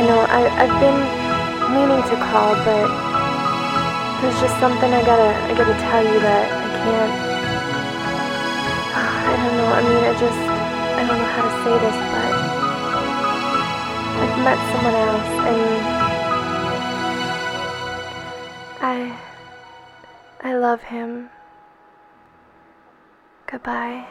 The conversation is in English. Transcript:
I know I've been meaning to call, but there's just something I gotta I gotta tell you that I can't. I don't know. I mean, I just I don't know how to say this, but I've met someone else, and I I love him. Goodbye.